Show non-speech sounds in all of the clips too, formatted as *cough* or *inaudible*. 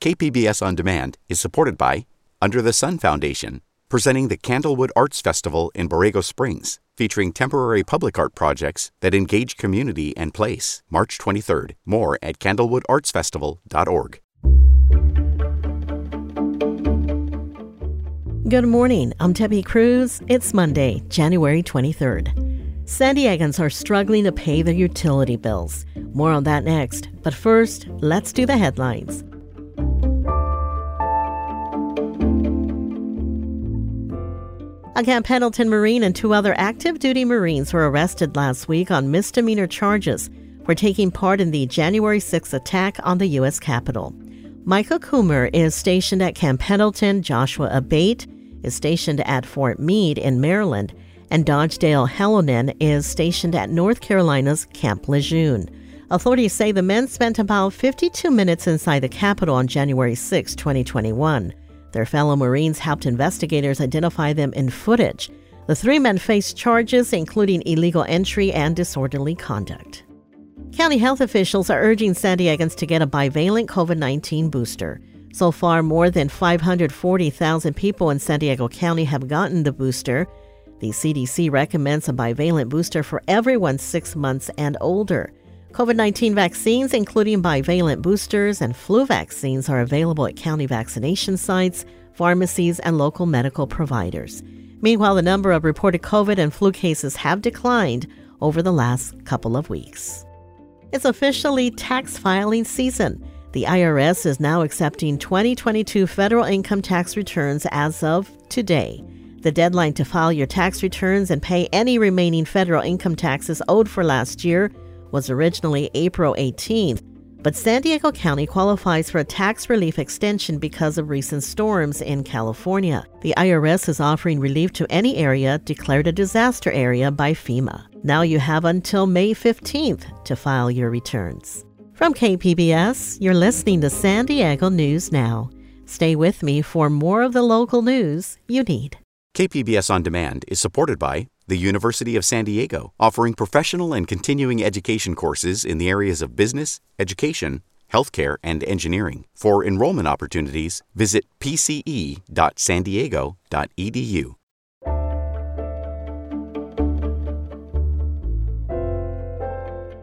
KPBS On Demand is supported by Under the Sun Foundation, presenting the Candlewood Arts Festival in Borrego Springs, featuring temporary public art projects that engage community and place. March 23rd. More at candlewoodartsfestival.org. Good morning. I'm Debbie Cruz. It's Monday, January 23rd. San Diegans are struggling to pay their utility bills. More on that next. But first, let's do the headlines. A Camp Pendleton Marine and two other active duty Marines were arrested last week on misdemeanor charges for taking part in the January 6 attack on the U.S. Capitol. Micah Coomer is stationed at Camp Pendleton. Joshua Abate is stationed at Fort Meade in Maryland. And Dodge Dale Hellonen is stationed at North Carolina's Camp Lejeune. Authorities say the men spent about 52 minutes inside the Capitol on January 6, 2021. Their fellow Marines helped investigators identify them in footage. The three men faced charges including illegal entry and disorderly conduct. County health officials are urging San Diegans to get a bivalent COVID 19 booster. So far, more than 540,000 people in San Diego County have gotten the booster. The CDC recommends a bivalent booster for everyone six months and older. COVID 19 vaccines, including bivalent boosters and flu vaccines, are available at county vaccination sites, pharmacies, and local medical providers. Meanwhile, the number of reported COVID and flu cases have declined over the last couple of weeks. It's officially tax filing season. The IRS is now accepting 2022 federal income tax returns as of today. The deadline to file your tax returns and pay any remaining federal income taxes owed for last year was originally April 18th, but San Diego County qualifies for a tax relief extension because of recent storms in California. The IRS is offering relief to any area declared a disaster area by FEMA. Now you have until May 15th to file your returns. From KPBS, you're listening to San Diego News Now. Stay with me for more of the local news you need. KPBS On Demand is supported by the University of San Diego, offering professional and continuing education courses in the areas of business, education, healthcare, and engineering. For enrollment opportunities, visit pce.sandiego.edu.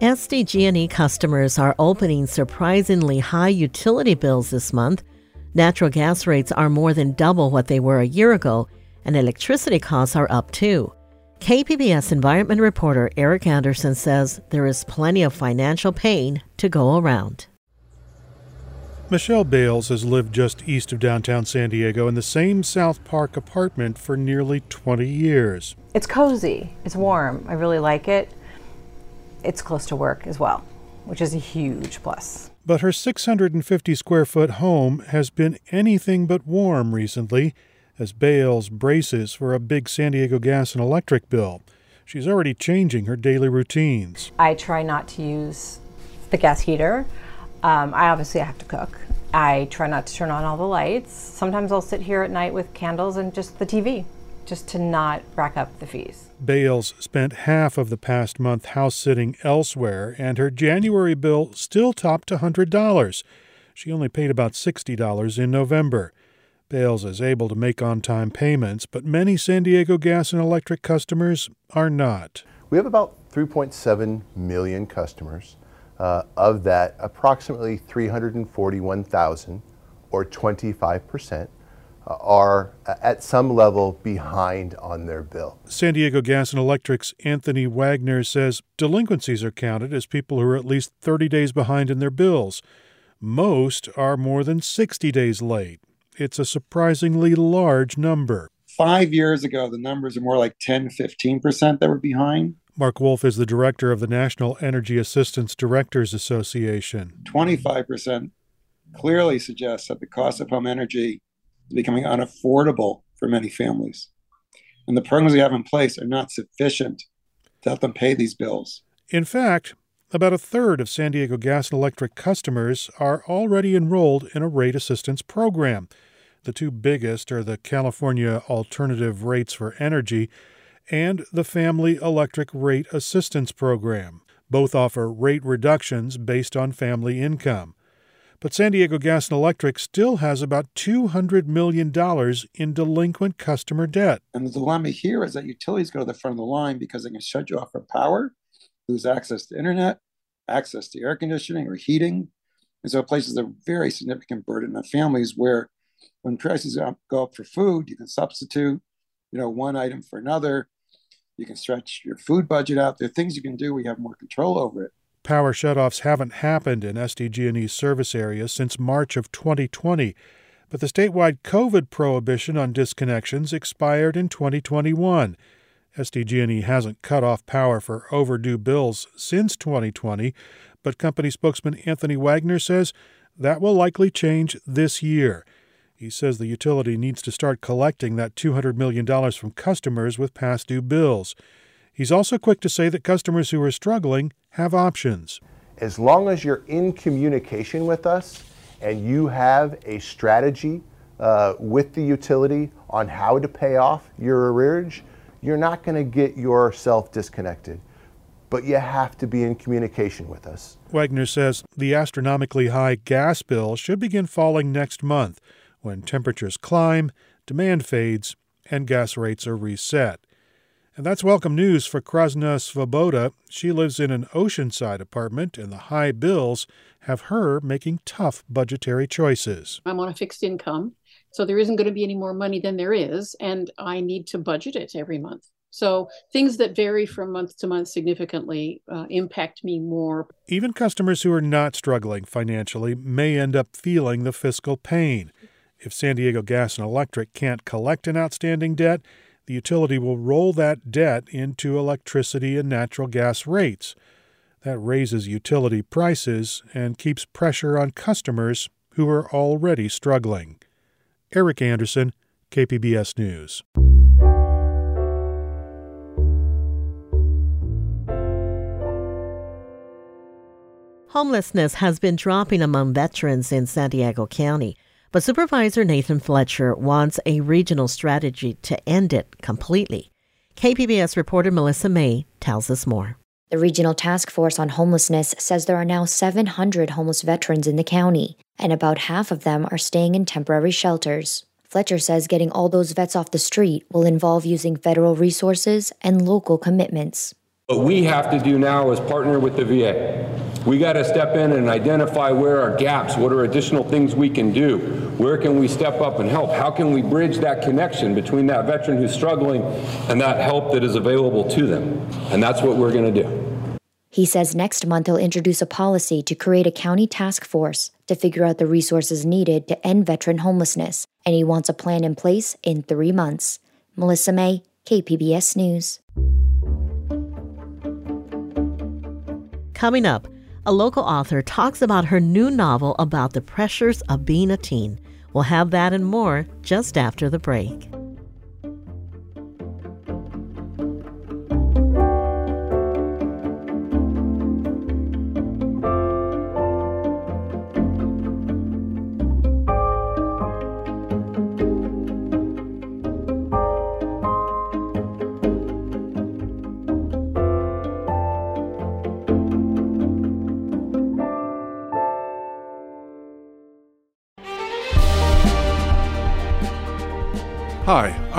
SDG&E customers are opening surprisingly high utility bills this month. Natural gas rates are more than double what they were a year ago, and electricity costs are up too. KPBS environment reporter Eric Anderson says there is plenty of financial pain to go around. Michelle Bales has lived just east of downtown San Diego in the same South Park apartment for nearly 20 years. It's cozy, it's warm. I really like it. It's close to work as well, which is a huge plus. But her 650 square foot home has been anything but warm recently as Bales braces for a big San Diego gas and electric bill. She's already changing her daily routines. I try not to use the gas heater. Um, I obviously have to cook. I try not to turn on all the lights. Sometimes I'll sit here at night with candles and just the TV, just to not rack up the fees. Bales spent half of the past month house sitting elsewhere, and her January bill still topped $100. She only paid about $60 in November. Bales is able to make on time payments, but many San Diego gas and electric customers are not. We have about 3.7 million customers. Uh, of that, approximately 341,000, or 25%, uh, are at some level behind on their bill. San Diego Gas and Electric's Anthony Wagner says delinquencies are counted as people who are at least 30 days behind in their bills. Most are more than 60 days late it's a surprisingly large number. Five years ago, the numbers are more like 10, 15% that were behind. Mark Wolfe is the director of the National Energy Assistance Directors Association. 25% clearly suggests that the cost of home energy is becoming unaffordable for many families. And the programs we have in place are not sufficient to help them pay these bills. In fact, about a third of San Diego Gas and Electric customers are already enrolled in a rate assistance program. The two biggest are the California Alternative Rates for Energy and the Family Electric Rate Assistance Program. Both offer rate reductions based on family income. But San Diego Gas and Electric still has about $200 million in delinquent customer debt. And the dilemma here is that utilities go to the front of the line because they can shut you off for power, lose access to internet, access to air conditioning or heating. And so it places a very significant burden on families where when prices go up for food, you can substitute, you know, one item for another. You can stretch your food budget out. There are things you can do. We have more control over it. Power shutoffs haven't happened in SDG&E's service area since March of 2020, but the statewide COVID prohibition on disconnections expired in 2021. SDG&E hasn't cut off power for overdue bills since 2020, but company spokesman Anthony Wagner says that will likely change this year. He says the utility needs to start collecting that $200 million from customers with past due bills. He's also quick to say that customers who are struggling have options. As long as you're in communication with us and you have a strategy uh, with the utility on how to pay off your arrearage, you're not going to get yourself disconnected. But you have to be in communication with us. Wagner says the astronomically high gas bill should begin falling next month when temperatures climb, demand fades, and gas rates are reset. And that's welcome news for Krasna Svoboda. She lives in an Oceanside apartment, and the high bills have her making tough budgetary choices. I'm on a fixed income, so there isn't going to be any more money than there is, and I need to budget it every month. So things that vary from month to month significantly uh, impact me more. Even customers who are not struggling financially may end up feeling the fiscal pain. If San Diego Gas and Electric can't collect an outstanding debt, the utility will roll that debt into electricity and natural gas rates. That raises utility prices and keeps pressure on customers who are already struggling. Eric Anderson, KPBS News. Homelessness has been dropping among veterans in San Diego County. But Supervisor Nathan Fletcher wants a regional strategy to end it completely. KPBS reporter Melissa May tells us more. The Regional Task Force on Homelessness says there are now 700 homeless veterans in the county, and about half of them are staying in temporary shelters. Fletcher says getting all those vets off the street will involve using federal resources and local commitments. What we have to do now is partner with the VA. We got to step in and identify where are gaps, what are additional things we can do, where can we step up and help, how can we bridge that connection between that veteran who's struggling and that help that is available to them. And that's what we're going to do. He says next month he'll introduce a policy to create a county task force to figure out the resources needed to end veteran homelessness, and he wants a plan in place in three months. Melissa May, KPBS News. Coming up, a local author talks about her new novel about the pressures of being a teen. We'll have that and more just after the break.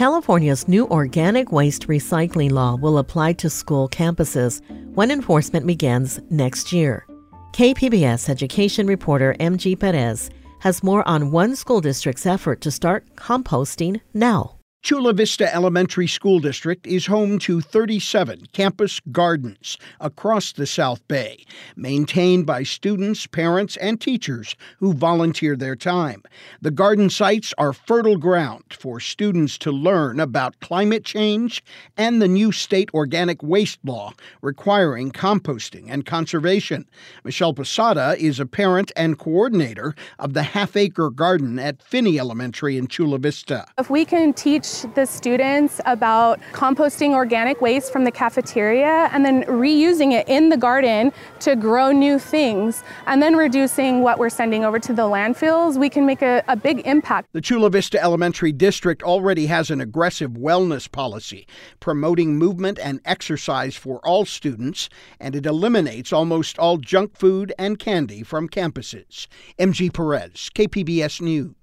California's new organic waste recycling law will apply to school campuses when enforcement begins next year. KPBS education reporter MG Perez has more on one school district's effort to start composting now. Chula Vista Elementary School District is home to 37 campus gardens across the South Bay, maintained by students, parents, and teachers who volunteer their time. The garden sites are fertile ground for students to learn about climate change and the new state organic waste law requiring composting and conservation. Michelle Posada is a parent and coordinator of the half acre garden at Finney Elementary in Chula Vista. If we can teach the students about composting organic waste from the cafeteria and then reusing it in the garden to grow new things and then reducing what we're sending over to the landfills, we can make a, a big impact. The Chula Vista Elementary District already has an aggressive wellness policy promoting movement and exercise for all students, and it eliminates almost all junk food and candy from campuses. MG Perez, KPBS News.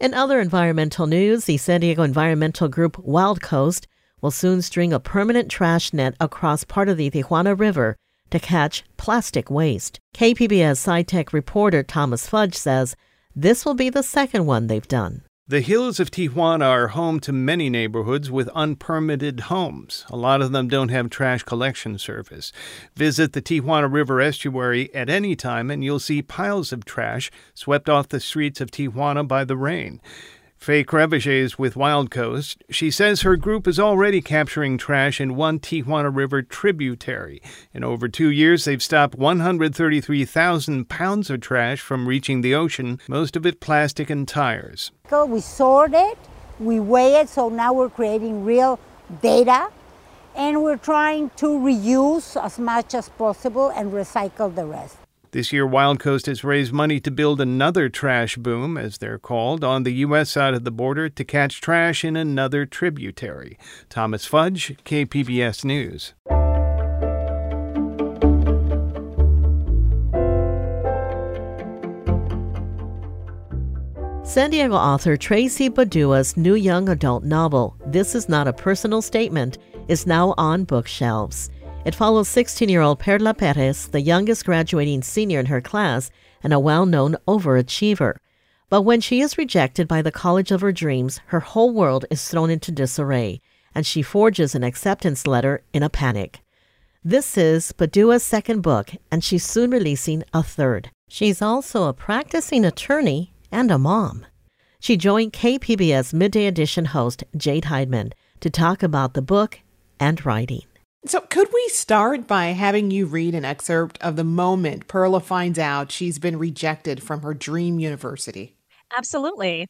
In other environmental news, the San Diego environmental group Wild Coast will soon string a permanent trash net across part of the Tijuana River to catch plastic waste. KPBS SciTech reporter Thomas Fudge says this will be the second one they've done. The hills of Tijuana are home to many neighborhoods with unpermitted homes. A lot of them don't have trash collection service. Visit the Tijuana River estuary at any time and you'll see piles of trash swept off the streets of Tijuana by the rain. Fay Crevoshay with Wild Coast. She says her group is already capturing trash in one Tijuana River tributary. In over two years, they've stopped 133,000 pounds of trash from reaching the ocean, most of it plastic and tires. We sort it, we weigh it, so now we're creating real data, and we're trying to reuse as much as possible and recycle the rest. This year, Wild Coast has raised money to build another trash boom, as they're called, on the U.S. side of the border to catch trash in another tributary. Thomas Fudge, KPBS News. San Diego author Tracy Badua's new young adult novel, This Is Not a Personal Statement, is now on bookshelves. It follows 16 year old Perla Perez, the youngest graduating senior in her class and a well known overachiever. But when she is rejected by the college of her dreams, her whole world is thrown into disarray, and she forges an acceptance letter in a panic. This is Badua's second book, and she's soon releasing a third. She's also a practicing attorney and a mom. She joined KPBS Midday Edition host Jade Hindmon to talk about the book and writing. So, could we start by having you read an excerpt of the moment Perla finds out she's been rejected from her dream university? Absolutely.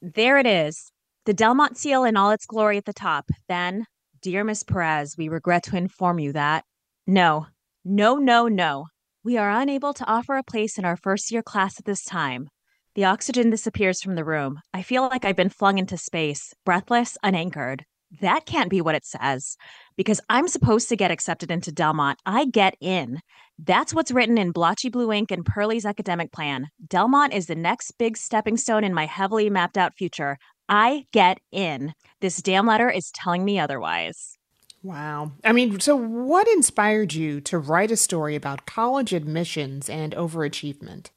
There it is the Delmont seal in all its glory at the top. Then, Dear Miss Perez, we regret to inform you that no, no, no, no. We are unable to offer a place in our first year class at this time. The oxygen disappears from the room. I feel like I've been flung into space, breathless, unanchored. That can't be what it says because I'm supposed to get accepted into Delmont. I get in. That's what's written in blotchy blue ink and Pearlie's academic plan. Delmont is the next big stepping stone in my heavily mapped out future. I get in. This damn letter is telling me otherwise. Wow. I mean, so what inspired you to write a story about college admissions and overachievement?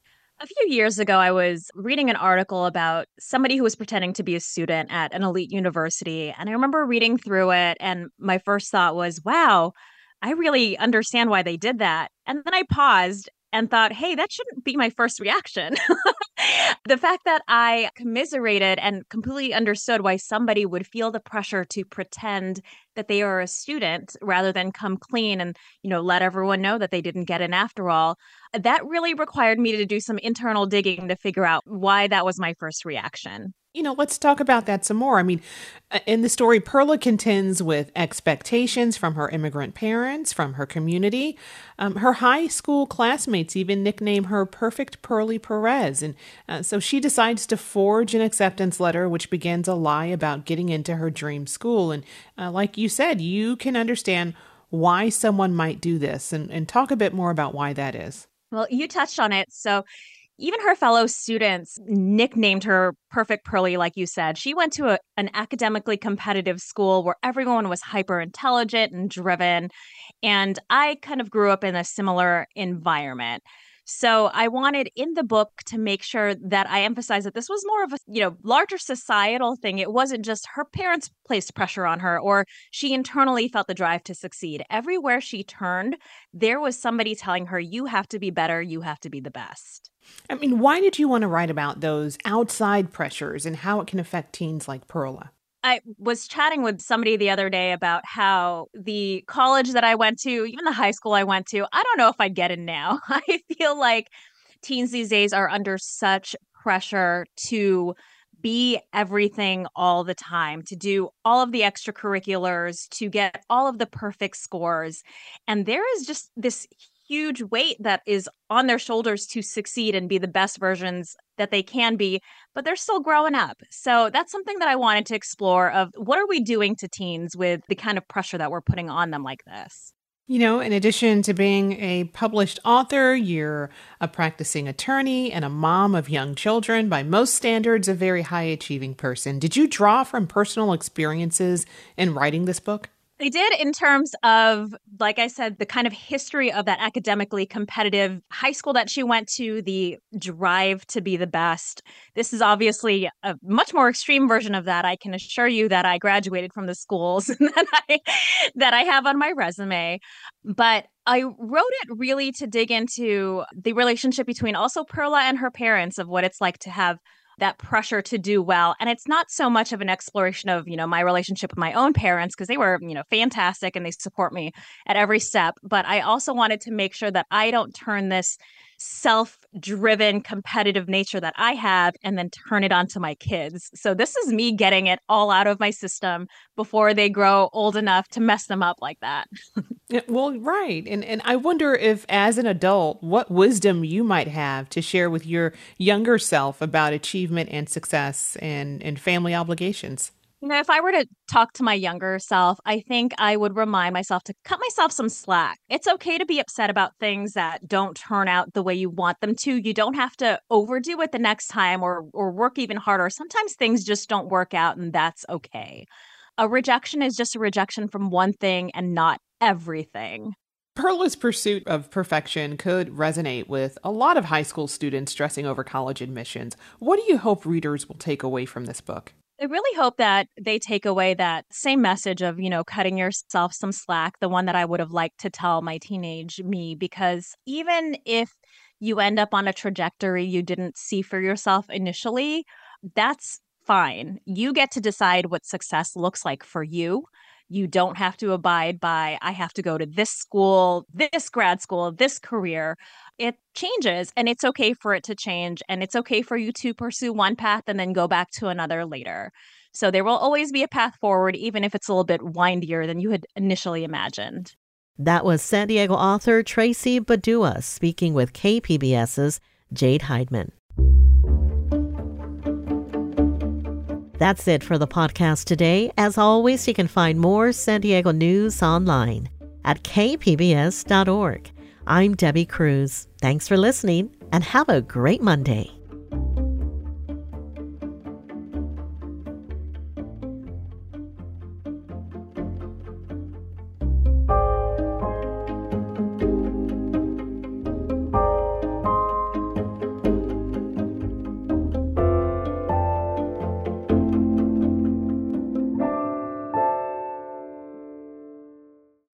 A few years ago, I was reading an article about somebody who was pretending to be a student at an elite university. And I remember reading through it, and my first thought was, wow, I really understand why they did that. And then I paused and thought, hey, that shouldn't be my first reaction. *laughs* the fact that I commiserated and completely understood why somebody would feel the pressure to pretend that they are a student rather than come clean and, you know, let everyone know that they didn't get in after all, that really required me to do some internal digging to figure out why that was my first reaction you know, let's talk about that some more. I mean, uh, in the story, Perla contends with expectations from her immigrant parents, from her community. Um, her high school classmates even nickname her Perfect Pearlie Perez. And uh, so she decides to forge an acceptance letter, which begins a lie about getting into her dream school. And uh, like you said, you can understand why someone might do this and, and talk a bit more about why that is. Well, you touched on it. So even her fellow students nicknamed her Perfect Pearlie, like you said. She went to a, an academically competitive school where everyone was hyper intelligent and driven. And I kind of grew up in a similar environment. So I wanted in the book to make sure that I emphasize that this was more of a, you know, larger societal thing. It wasn't just her parents placed pressure on her or she internally felt the drive to succeed. Everywhere she turned, there was somebody telling her, you have to be better, you have to be the best. I mean, why did you want to write about those outside pressures and how it can affect teens like Perla? I was chatting with somebody the other day about how the college that I went to, even the high school I went to, I don't know if I'd get in now. *laughs* I feel like teens these days are under such pressure to be everything all the time, to do all of the extracurriculars, to get all of the perfect scores. And there is just this huge weight that is on their shoulders to succeed and be the best versions that they can be but they're still growing up so that's something that i wanted to explore of what are we doing to teens with the kind of pressure that we're putting on them like this you know, in addition to being a published author, you're a practicing attorney and a mom of young children. By most standards, a very high achieving person. Did you draw from personal experiences in writing this book? They did in terms of, like I said, the kind of history of that academically competitive high school that she went to, the drive to be the best. This is obviously a much more extreme version of that. I can assure you that I graduated from the schools *laughs* that I that I have on my resume. But I wrote it really to dig into the relationship between also Perla and her parents of what it's like to have that pressure to do well. And it's not so much of an exploration of, you know, my relationship with my own parents because they were, you know, fantastic and they support me at every step. But I also wanted to make sure that I don't turn this self driven competitive nature that I have and then turn it onto my kids. So this is me getting it all out of my system before they grow old enough to mess them up like that. *laughs* well, right. And and I wonder if as an adult what wisdom you might have to share with your younger self about achievement and success and and family obligations. You know, if I were to talk to my younger self, I think I would remind myself to cut myself some slack. It's okay to be upset about things that don't turn out the way you want them to. You don't have to overdo it the next time or or work even harder. Sometimes things just don't work out and that's okay. A rejection is just a rejection from one thing and not everything. Perla's pursuit of perfection could resonate with a lot of high school students stressing over college admissions. What do you hope readers will take away from this book? I really hope that they take away that same message of, you know, cutting yourself some slack, the one that I would have liked to tell my teenage me, because even if you end up on a trajectory you didn't see for yourself initially, that's fine. You get to decide what success looks like for you. You don't have to abide by, I have to go to this school, this grad school, this career it changes and it's okay for it to change and it's okay for you to pursue one path and then go back to another later. So there will always be a path forward, even if it's a little bit windier than you had initially imagined. That was San Diego author Tracy Badua speaking with KPBS's Jade Hindmon. That's it for the podcast today. As always, you can find more San Diego news online at kpbs.org. I'm Debbie Cruz. Thanks for listening and have a great Monday.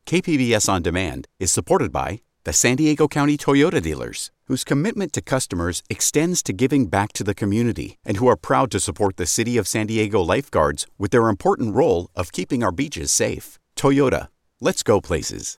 KPBS On Demand is supported by the San Diego County Toyota dealers, whose commitment to customers extends to giving back to the community and who are proud to support the City of San Diego lifeguards with their important role of keeping our beaches safe. Toyota, let's go places.